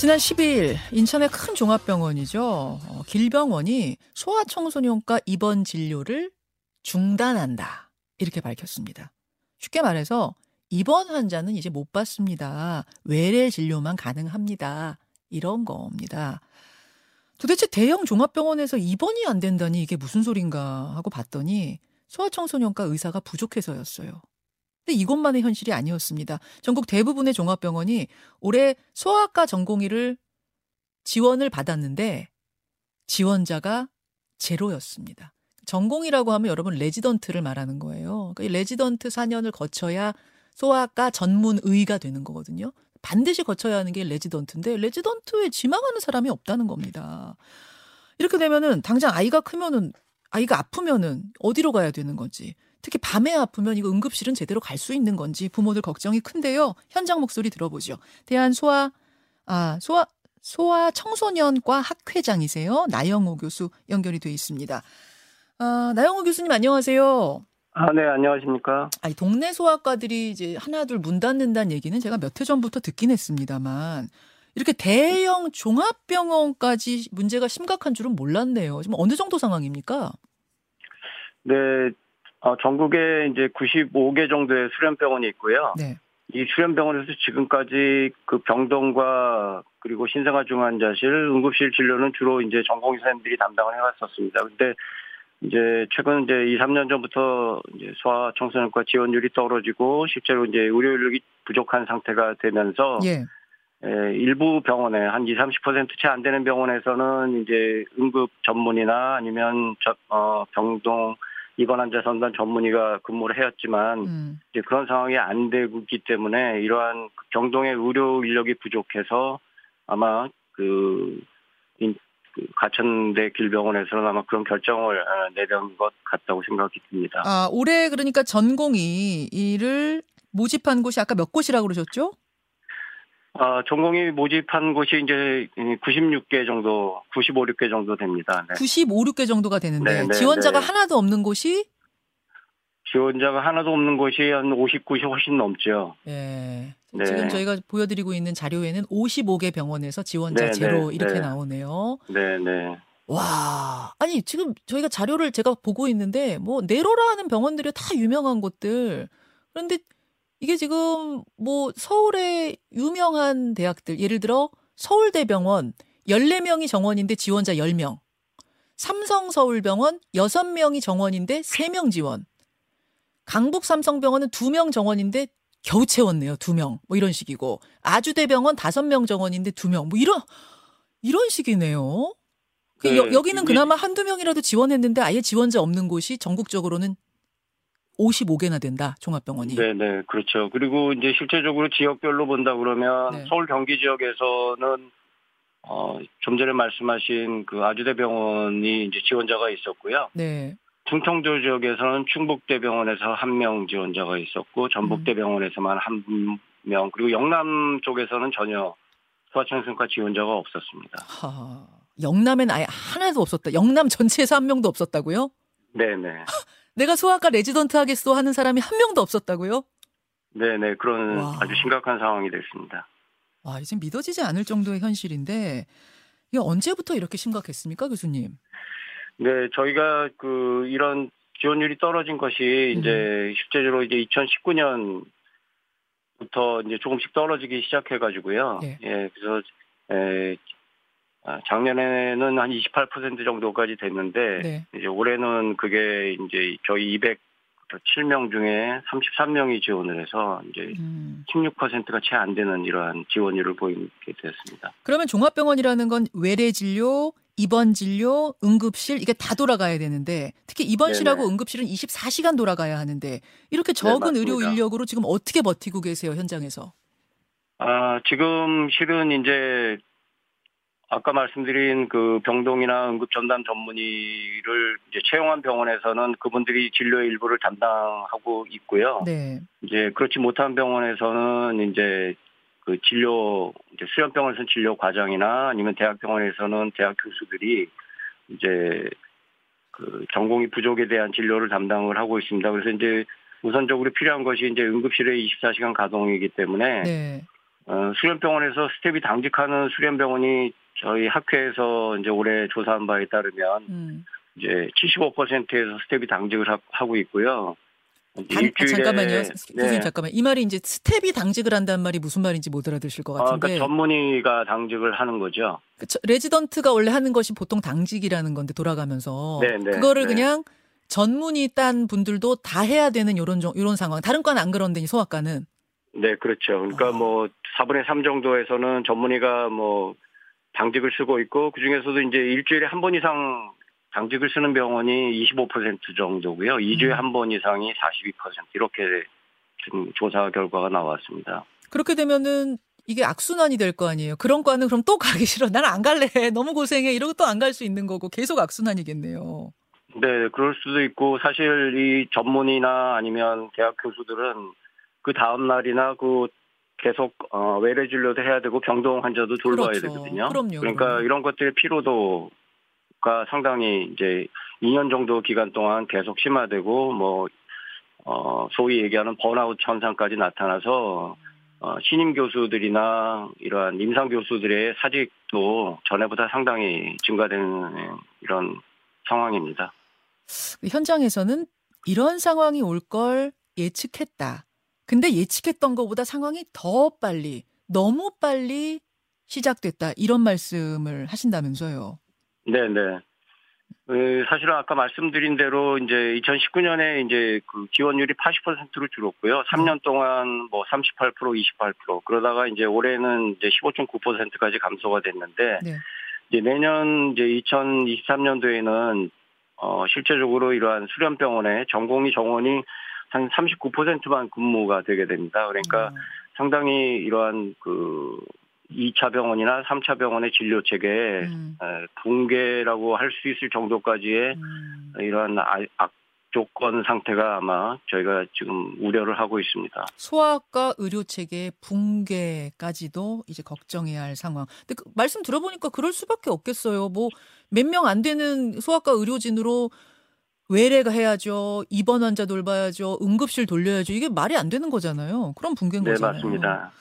지난 10일 인천의 큰 종합병원이죠. 어, 길병원이 소아청소년과 입원 진료를 중단한다. 이렇게 밝혔습니다. 쉽게 말해서 입원 환자는 이제 못 받습니다. 외래 진료만 가능합니다. 이런 겁니다. 도대체 대형 종합병원에서 입원이 안 된다니 이게 무슨 소린가 하고 봤더니 소아청소년과 의사가 부족해서였어요. 근데 이것만의 현실이 아니었습니다. 전국 대부분의 종합병원이 올해 소아과 전공의를 지원을 받았는데 지원자가 제로였습니다. 전공이라고 하면 여러분 레지던트를 말하는 거예요. 그러니까 레지던트 4년을 거쳐야 소아과 전문의가 되는 거거든요. 반드시 거쳐야 하는 게 레지던트인데 레지던트에 지망하는 사람이 없다는 겁니다. 이렇게 되면은 당장 아이가 크면은 아이가 아프면은 어디로 가야 되는 건지 특히 밤에 아프면 이거 응급실은 제대로 갈 수 있는 건지 부모들 걱정이 큰데요. 현장 목소리 들어보죠. 대한 소아 아 소아 소아 청소년과 학회장이세요. 나영호 교수 연결이 돼 있습니다. 아, 나영호 교수님 안녕하세요. 아, 네, 안녕하십니까. 아니, 동네 소아과들이 이제 하나둘 문 닫는다는 얘기는 제가 몇 해 전부터 듣긴 했습니다만 이렇게 대형 종합병원까지 문제가 심각한 줄은 몰랐네요. 지금 어느 정도 상황입니까? 네, 어, 전국에 이제 95개 정도의 수련병원이 있고요. 네. 이 수련병원에서 지금까지 그 병동과 그리고 신생아 중환자실, 응급실 진료는 주로 이제 전공의사님들이 담당을 해왔었습니다. 근데 이제 최근 이제 2, 3년 전부터 이제 소아 청소년과 지원율이 떨어지고 실제로 이제 의료 인력이 부족한 상태가 되면서 예. 에, 일부 병원에 한 2, 30%채 안 되는 병원에서는 이제 응급 전문이나 아니면 저, 어, 병동 환자 전담 전문의가 근무를 해왔지만 음. 이제 그런 상황이 안 되고 있기 때문에 이러한 병동의 의료 인력이 부족해서 아마 그, 인, 그 가천대 길병원에서는 아마 그런 결정을 어, 내린 것 같다고 생각이 듭니다. 아, 올해 그러니까 전공이 이를 모집한 곳이 아까 몇 곳이라고 그러셨죠? 아, 전공이 모집한 곳이 이제 96개 정도, 95, 6개 정도 됩니다. 네. 95, 6개 정도가 되는데 네, 네, 지원자가 네. 하나도 없는 곳이 지원자가 하나도 없는 곳이 한 59이 훨씬 넘죠. 예. 네. 지금 저희가 보여드리고 있는 자료에는 55개 병원에서 지원자 네, 제로 네, 이렇게 네. 나오네요. 네, 네. 와, 아니 지금 저희가 자료를 제가 보고 있는데 뭐 네로라 하는 병원들이 다 유명한 곳들. 그런데 이게 지금 뭐 서울의 유명한 대학들 예를 들어 서울대병원 14명이 정원인데 지원자 10명. 삼성서울병원 6명이 정원인데 3명 지원. 강북삼성병원은 2명 정원인데 겨우 채웠네요. 2명. 뭐 이런 식이고. 아주대병원 5명 정원인데 2명. 뭐 이런 이런 식이네요. 그 네, 여, 여기는 그나마 한두 명이라도 지원했는데 아예 지원자 없는 곳이 전국적으로는 55개나 된다. 종합병원이. 네, 네, 그렇죠. 그리고 이제 실제적으로 지역별로 본다 그러면 네. 서울 경기 지역에서는 어, 좀 전에 말씀하신 그 아주대병원이 이제 지원자가 있었고요. 네. 충청도 지역에서는 충북대병원에서 한 명 지원자가 있었고 음. 전북대병원에서만 한 명 그리고 영남 쪽에서는 전혀 소아청소년과 지원자가 없었습니다. 하. 영남엔 아예 하나도 없었다. 영남 전체에서 한 명도 없었다고요? 네, 네, 내가 소아과 레지던트 하겠어 하는 사람이 한 명도 없었다고요? 네, 네 그런 와. 아주 심각한 상황이 됐습니다. 와, 이제 믿어지지 않을 정도의 현실인데 이게 언제부터 이렇게 심각했습니까, 교수님? 네, 저희가 그 이런 지원율이 떨어진 것이 음. 이제 실제로 이제 2019년 부터 이제 조금씩 떨어지기 시작해가지고요. 예. 예, 그래서 에, 아, 작년에는 한 28% 정도까지 됐는데 네. 이제 올해는 그게 이제 저희 207명 중에 33명이 지원을 해서 이제 음. 16%가 채 안 되는 이러한 지원율을 보이게 됐습니다. 그러면 종합병원이라는 건 외래 진료, 입원 진료, 응급실 이게 다 돌아가야 되는데 특히 입원실하고 네네. 응급실은 24시간 돌아가야 하는데 이렇게 적은 네, 의료. 인력으로 지금 어떻게 버티고 계세요, 현장에서? 아, 지금 실은 이제 아까 말씀드린 그 병동이나 응급 전담 전문의를 이제 채용한 병원에서는 그분들이 진료의 일부를 담당하고 있고요. 네. 이제 그렇지 못한 병원에서는 이제 그 진료 이제 수련병원에서는 진료 과장이나 아니면 대학병원에서는 대학 교수들이 이제 그 전공의 부족에 대한 진료를 담당을 하고 있습니다. 그래서 이제 우선적으로 필요한 것이 이제 응급실의 24시간 가동이기 때문에 네. 어, 수련병원에서 스태프가 당직하는 수련병원이 저희 학회에서 이제 올해 조사한 바에 따르면 음. 이제 75%에서 스태프가 당직을 하, 고 있고요. 당, 아, 잠깐만요. 교수님 네. 잠깐만. 이 말이 이제 스태프가 당직을 한다는 말이 무슨 말인지 못 알아들으실 것 아, 같은데. 그러니까 전문의가 당직을 하는 거죠. 그 저- 레지던트가 원래 하는 것이 보통 당직이라는 건데 돌아가면서 네, 네, 그거를 네. 그냥 전문의 딴 분들도 다 해야 되는 종- 요런 상황. 다른 과는 안 그런데 이 소아과는 네, 그렇죠. 그러니까 아. 뭐 4분의 3 정도에서는 전문의가 뭐 당직을 서고 있고 그 중에서도 이제 일주일에 한 번 이상 당직을 쓰는 병원이 25% 정도고요. 2주에 음. 한번 이상이 42% 이렇게 지금 조사 결과가 나왔습니다. 그렇게 되면은 이게 악순환이 될 거 아니에요. 그런 과는 그럼 또 가기 싫어. 나는 안 갈래. 너무 고생해. 이러고 또 안 갈 수 있는 거고 계속 악순환이겠네요. 네, 그럴 수도 있고 사실 이 전문의나 아니면 대학 교수들은 그 다음 날이나 그 계속 어, 외래 진료도 해야 되고 병동 환자도 돌봐야 그렇죠. 되거든요. 그럼요, 그러니까 그럼요. 이런 것들의 피로도가 상당히 이제 2년 정도 기간 동안 계속 심화되고 뭐 어, 소위 얘기하는 번아웃 현상까지 나타나서 어, 신임 교수들이나 이러한 임상 교수들의 사직도 전에보다 상당히 증가되는 이런 상황입니다. 현장에서는 이런 상황이 올 걸 예측했다. 근데 예측했던 것보다 상황이 더 빨리, 너무 빨리 시작됐다. 이런 말씀을 하신다면서요. 네네. 그 사실은 아까 말씀드린 대로 이제 2019년에 이제 그 지원율이 80%로 줄었고요. 3년 동안 뭐 38%, 28% 그러다가 이제 올해는 이제 15.9%까지 감소가 됐는데 네. 이제 내년 이제 2023년도에는 어 실제적으로 이러한 수련병원에 전공의 정원이 한 39%만 근무가 되게 됩니다. 그러니까 어, 상당히 이러한 그 2차 병원이나 3차 병원의 진료 체계에 음, 에, 붕괴라고 할 수 있을 정도까지의 음. 이러한 아- 악조건 상태가 아마 저희가 지금 우려를 하고 있습니다. 소아과 의료 체계 붕괴까지도 이제 걱정해야 할 상황. 근데 그 말씀 들어보니까 그럴 수밖에 없겠어요. 뭐 몇 명 안 되는 소아과 의료진으로 외래가 해야죠. 입원 환자 돌봐야죠. 응급실 돌려야죠. 이게 말이 안 되는 거잖아요. 그럼 붕괴인 네, 거잖아요. 맞습니다.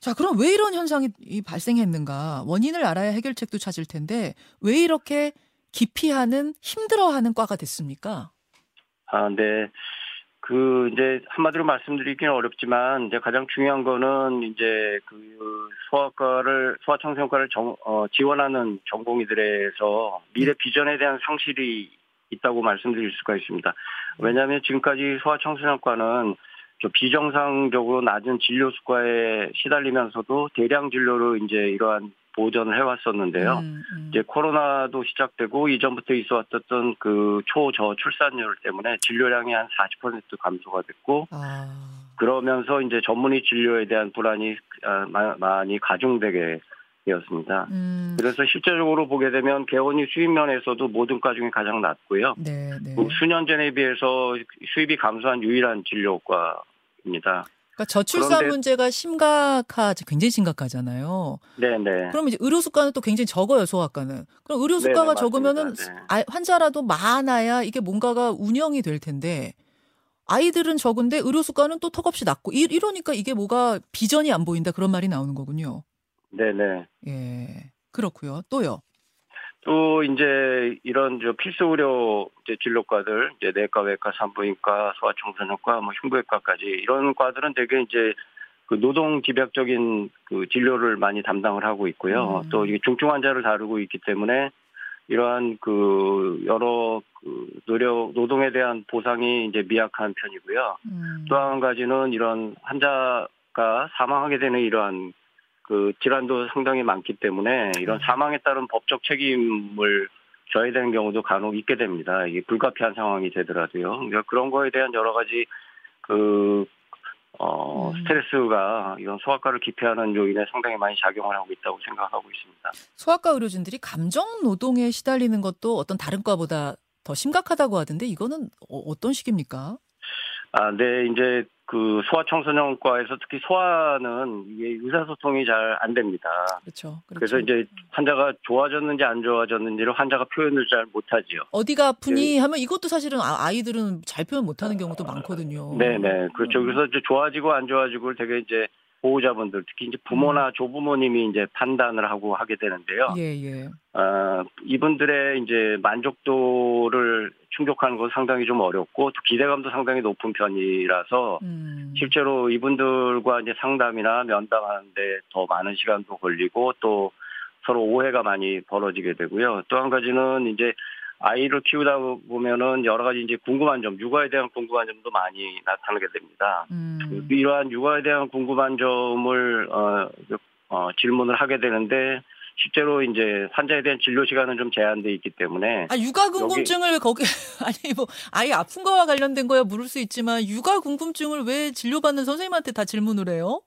자, 그럼 왜 이런 현상이 이 발생했는가? 원인을 알아야 해결책도 찾을 텐데 왜 이렇게 기피하는 힘들어하는 과가 됐습니까? 아, 네. 그 이제 한마디로 말씀드리기는 어렵지만 이제 가장 중요한 거는 이제 그 소아과를 소아청소년과를 정, 어, 지원하는 전공의들에서 미래 비전에 대한 상실이 있다고 말씀드릴 수가 있습니다. 왜냐하면 지금까지 소아청소년과는 좀 비정상적으로 낮은 진료 수가에 시달리면서도 대량 진료로 이제 이러한 보전을 해왔었는데요. 음, 음. 이제 코로나도 시작되고 이전부터 있어왔던 그 초저 출산율 때문에 진료량이 한 40% 감소가 됐고 아, 그러면서 이제 전문의 진료에 대한 불안이 아, 마- 많이 가중되게 되었습니다. 음, 그래서 실제적으로 보게 되면 개원이 수입 면에서도 모든 과 중에 가장 낮고요. 네, 네. 그 수년 전에 비해서 수입이 감소한 유일한 진료과입니다. 그러니까 저출산 그런데- 문제가 심각하지, 굉장히 심각하잖아요. 네네. 그럼 이제 의료 수가는 또 굉장히 적어요, 소아과는. 그럼 의료 수가가 네네, 적으면은 맞습니다. 네. 아- 환자라도 많아야 이게 뭔가가 운영이 될 텐데 아이들은 적은데 의료 수가는 또 턱없이 낮고 이, 이러니까 이게 뭐가 비전이 안 보인다 그런 말이 나오는 거군요. 네네. 예. 그렇고요. 또요. 또 이제 이런 저 필수 의료 이제 진료과들 이제 내과, 외과, 산부인과, 소아청소년과, 뭐 흉부외과까지 이런 과들은 되게 이제 그 노동 집약적인 그 진료를 많이 담당을 하고 있고요. 음. 또 이게 중증 환자를 다루고 있기 때문에 이러한 그 여러 그 노력 노동에 대한 보상이 이제 미약한 편이고요. 음. 또한 가지는 이런 환자가 사망하게 되는 이러한 그 질환도 상당히 많기 때문에 이런 음. 사망에 따른 법적 책임을 져야 되는 경우도 간혹 있게 됩니다. 이게 불가피한 상황이 되더라도요. 그러니까 그런 거에 대한 여러 가지 그, 어, 음. 스트레스가 이런 소아과를 기피하는 요인에 상당히 많이 작용을 하고 있다고 생각하고 있습니다. 소아과 의료진들이 감정 노동에 시달리는 것도 어떤 다른 과보다 더 심각하다고 하던데 이거는 어, 어떤 식입니까? 아, 네, 이제 그 소아청소년과에서 특히 소아는 이게 의사소통이 잘 안 됩니다. 그렇죠. 그래서 이제 환자가 좋아졌는지 안 좋아졌는지를 환자가 표현을 잘 못하지요. 어디가 아프니 하면 이것도 사실은 아- 아이들은 잘 표현 못하는 경우도 많거든요. 네네 그렇죠. 그래서 이제 좋아지고 안 좋아지고를 되게 이제 보호자분들 특히 이제 부모나 조부모님이 이제 판단을 하고 하게 되는데요. 예, 예. 어, 이분들의 이제 만족도를 충족하는 건 상당히 좀 어렵고 또 기대감도 상당히 높은 편이라서 음. 실제로 이분들과 이제 상담이나 면담하는데 더 많은 시간도 걸리고 또 서로 오해가 많이 벌어지게 되고요. 또 한 가지는 이제 아이를 키우다 보면은 여러 가지 이제 궁금한 점, 육아에 대한 궁금한 점도 많이 나타나게 됩니다. 음. 이러한 육아에 대한 궁금한 점을 어, 어, 질문을 하게 되는데 실제로 이제 환자에 대한 진료 시간은 좀 제한돼 있기 때문에 아 육아 궁금증을 왜 거기 아니 뭐 아이 아픈 거와 관련된 거야 물을 수 있지만 육아 궁금증을 왜 진료받는 선생님한테 다 질문을 해요?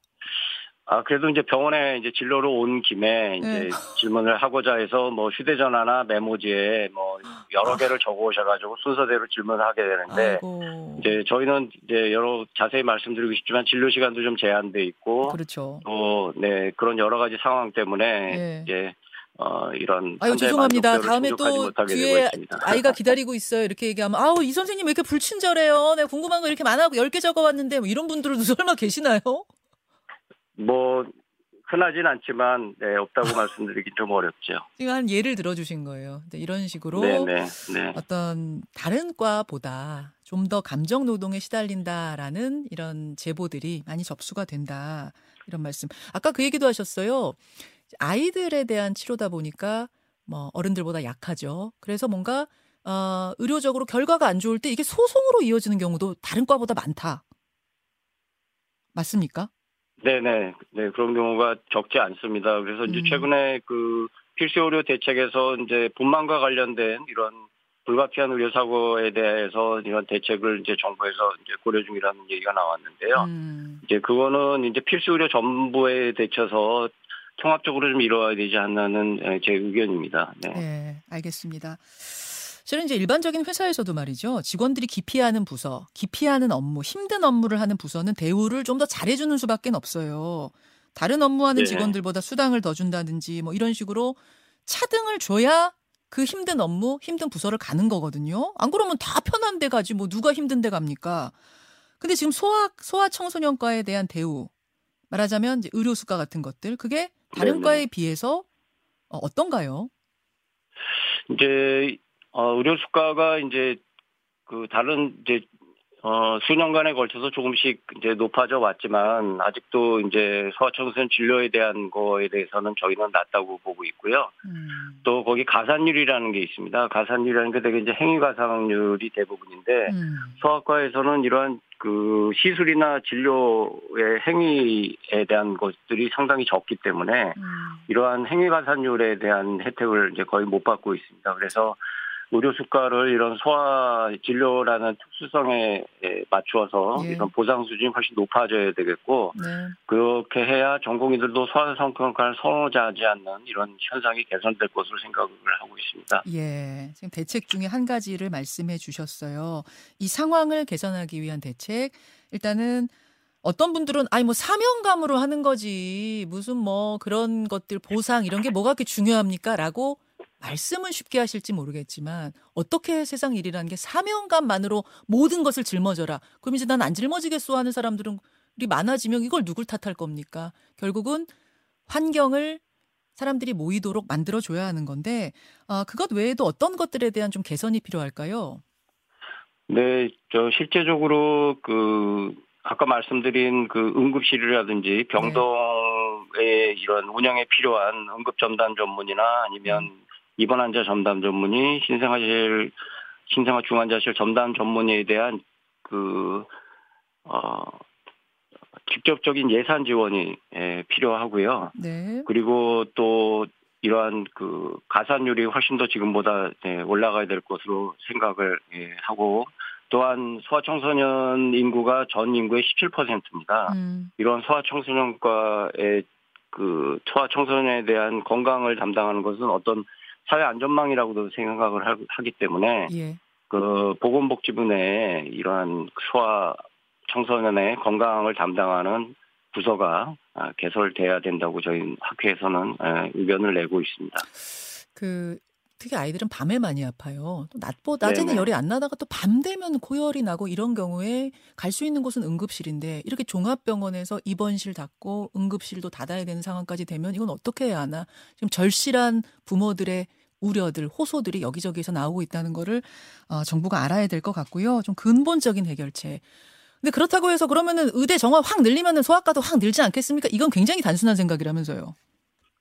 아 그래도 이제 병원에 이제 진료로 온 김에 이제 네. 질문을 하고자 해서 뭐 휴대전화나 메모지에 뭐 여러 개를 적어 오셔가지고 순서대로 질문을 하게 되는데 아이고. 이제 저희는 이제 여러 자세히 말씀드리고 싶지만 진료 시간도 좀 제한돼 있고 그렇죠. 또 네 그런 여러 가지 상황 때문에 예. 이제 어 이런 아유 죄송합니다. 다음에 또 뒤에. 아이가 기다리고 있어요. 이렇게 얘기하면 아우 이 선생님 왜 이렇게 불친절해요. 내가 궁금한 거 이렇게 많아고 10개 적어왔는데 뭐 이런 분들도 설마 계시나요? 뭐 흔하진 않지만 네 없다고 말씀드리긴 좀 어렵죠. 지금 한 예를 들어주신 거예요. 이런 식으로 네네 네. 어떤 다른 과보다 좀 더 감정 노동에 시달린다라는 이런 제보들이 많이 접수가 된다. 이런 말씀. 아까 그 얘기도 하셨어요. 아이들에 대한 치료다 보니까 뭐 어른들보다 약하죠. 그래서 뭔가 어, 의료적으로 결과가 안 좋을 때 이게 소송으로 이어지는 경우도 다른 과보다 많다. 맞습니까? 네네 네 그런 경우가 적지 않습니다. 그래서 이제 음. 최근에 그 필수 의료 대책에서 이제 분만과 관련된 이런 불가피한 의료 사고에 대해서 이런 대책을 이제 정부에서 이제 고려 중이라는 얘기가 나왔는데요. 음, 이제 그거는 이제 필수 의료 전부에 대처서 통합적으로 좀 이루어야 되지 않나는 예, 제 의견입니다. 네. 네, 알겠습니다. 실은 이제 일반적인 회사에서도 말이죠. 직원들이 기피하는 부서, 기피하는 업무, 힘든 업무를 하는 부서는 대우를 좀 더 잘해주는 수밖에 없어요. 다른 업무하는 네. 직원들보다 수당을 더 준다든지 뭐 이런 식으로 차등을 줘야 그 힘든 업무, 힘든 부서를 가는 거거든요. 안 그러면 다 편한 데 가지 뭐 누가 힘든 데 갑니까? 근데 지금 소아 소아 청소년과에 대한 대우 말하자면 이제 의료 수가 같은 것들 그게 다른 네네. 과에 비해서 어, 어떤가요? 이제 어, 의료 수가가 이제 그 다른 이제 어, 수년간에 걸쳐서 조금씩 이제 높아져 왔지만 아직도 이제 소아청소년 진료에 대한 거에 대해서는 저희는 낮다고 보고 있고요. 음. 또 거기 가산율이라는 게 있습니다. 가산율이라는 게 되게 이제 행위 가산율이 대부분인데 음. 소아과에서는 이러한 그 시술이나 진료의 행위에 대한 것들이 상당히 적기 때문에 음. 이러한 행위 가산율에 대한 혜택을 이제 거의 못 받고 있습니다. 그래서 의료 수가를 이런 소아 진료라는 특수성에 에 맞추어서 예. 이런 보상 수준이 훨씬 높아져야 되겠고 네. 그렇게 해야 전공의들도 소아 성과를 선호하지 않는 이런 현상이 개선될 것으로 생각을 하고 있습니다. 예. 지금 대책 중에 한 가지를 말씀해 주셨어요. 이 상황을 개선하기 위한 대책. 일단은 어떤 분들은 아니 뭐 사명감으로 하는 거지. 무슨 뭐 그런 것들 보상 이런 게 뭐가 그렇게 중요합니까라고 말씀은 쉽게 하실지 모르겠지만 어떻게 세상 일이라는 게 사명감만으로 모든 것을 짊어져라. 그럼 이제 난 안 짊어지겠어 하는 사람들은 이 많아지면 이걸 누굴 탓할 겁니까? 결국은 환경을 사람들이 모이도록 만들어 줘야 하는 건데 아, 그것 외에도 어떤 것들에 대한 좀 개선이 필요할까요? 네, 저 실제적으로 그 아까 말씀드린 그 응급실이라든지 병동의 이런 운영에 필요한 응급 전담 전문이나 아니면 입원 환자 전담 전문의, 신생아실 신생아 중환자실 전담 전문의에 대한 그 어, 직접적인 예산 지원이 예, 필요하고요. 네. 그리고 또 이러한 그 가산율이 훨씬 더 지금보다 예, 올라가야 될 것으로 생각을 예, 하고 또한 소아청소년 인구가 전 인구의 17%입니다. 음, 이런 소아청소년과의 그 소아청소년에 대한 건강을 담당하는 것은 어떤 사회 안전망이라고도 생각을 하- 하기 때문에 예. 그 보건복지부 내에 이러한 소아 청소년의 건강을 담당하는 부서가 아, 개설돼야 된다고 저희 학회에서는 에, 의견을 내고 있습니다. 그 특히 아이들은 밤에 많이 아파요. 또 낮보 낮에는 네네. 열이 안 나다가 또 밤 되면 고열이 나고 이런 경우에 갈 수 있는 곳은 응급실인데 이렇게 종합병원에서 입원실 닫고 응급실도 닫아야 되는 상황까지 되면 이건 어떻게 해야 하나? 지금 절실한 부모들의 우려들, 호소들이 여기저기서 나오고 있다는 거를 어, 정부가 알아야 될 것 같고요. 좀 근본적인 해결책. 근데 그렇다고 해서 그러면은 의대 정화 확 늘리면은 소아과도 확 늘지 않겠습니까? 이건 굉장히 단순한 생각이라면서요.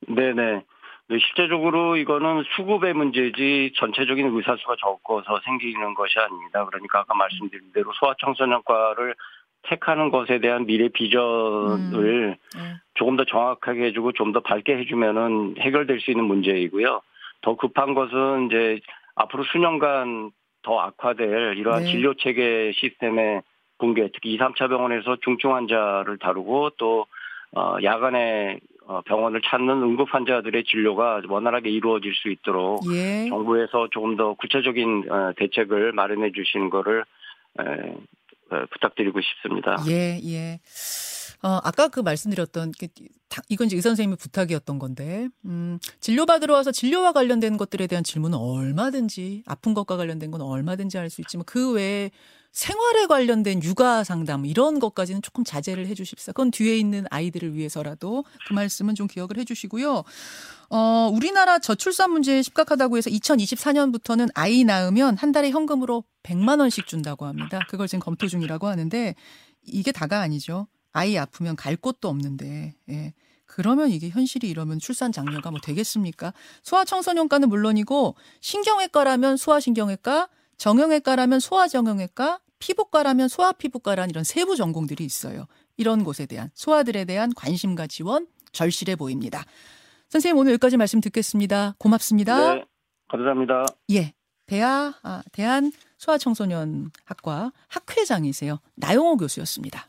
네네. 네, 실제적으로 이거는 수급의 문제지 전체적인 의사수가 적어서 생기는 것이 아닙니다. 그러니까 아까 말씀드린 대로 소아청소년과를 택하는 것에 대한 미래 비전을 네. 조금 더 정확하게 해주고 좀 더 밝게 해주면은 해결될 수 있는 문제이고요. 더 급한 것은 이제 앞으로 수년간 더 악화될 이러한 네. 진료 체계 시스템의 붕괴, 특히 2, 3차 병원에서 중증 환자를 다루고 또 어, 야간에 어, 병원을 찾는 응급 환자들의 진료가 원활하게 이루어질 수 있도록 예. 정부에서 조금 더 구체적인 어, 대책을 마련해 주시는 어, 부탁드리고 싶습니다. 예, 예. 어, 아까 그 말씀드렸던, 그, 다- 이건 이제 의사 선생님의 부탁이었던 건데, 음, 진료받으러 와서 진료와 관련된 것들에 대한 질문은 얼마든지, 아픈 것과 관련된 건 얼마든지 할 수 있지만, 그 외에 생활에 관련된 육아 상담, 이런 것까지는 조금 자제를 해 주십사. 그건 뒤에 있는 아이들을 위해서라도 그 말씀은 좀 기억을 해 주시고요. 어, 우리나라 저출산 문제 심각하다고 해서 2024년부터는 아이 낳으면 한 달에 현금으로 100만 원씩 준다고 합니다. 그걸 지금 검토 중이라고 하는데 이게 다가 아니죠. 아이 아프면 갈 곳도 없는데. 예. 그러면 이게 현실이 이러면 출산 장려가 뭐 되겠습니까? 소아청소년과는 물론이고 신경외과라면 소아신경외과, 정형외과라면 소아정형외과, 피부과라면 소아피부과라는 이런 세부 전공들이 있어요. 이런 곳에 대한 소아들에 대한 관심과 지원 절실해 보입니다. 선생님 오늘 여기까지 말씀 듣겠습니다. 고맙습니다. 네, 감사합니다. 예. 대하, 아, 대한 소아청소년학과 학회장이세요. 나용호 교수였습니다.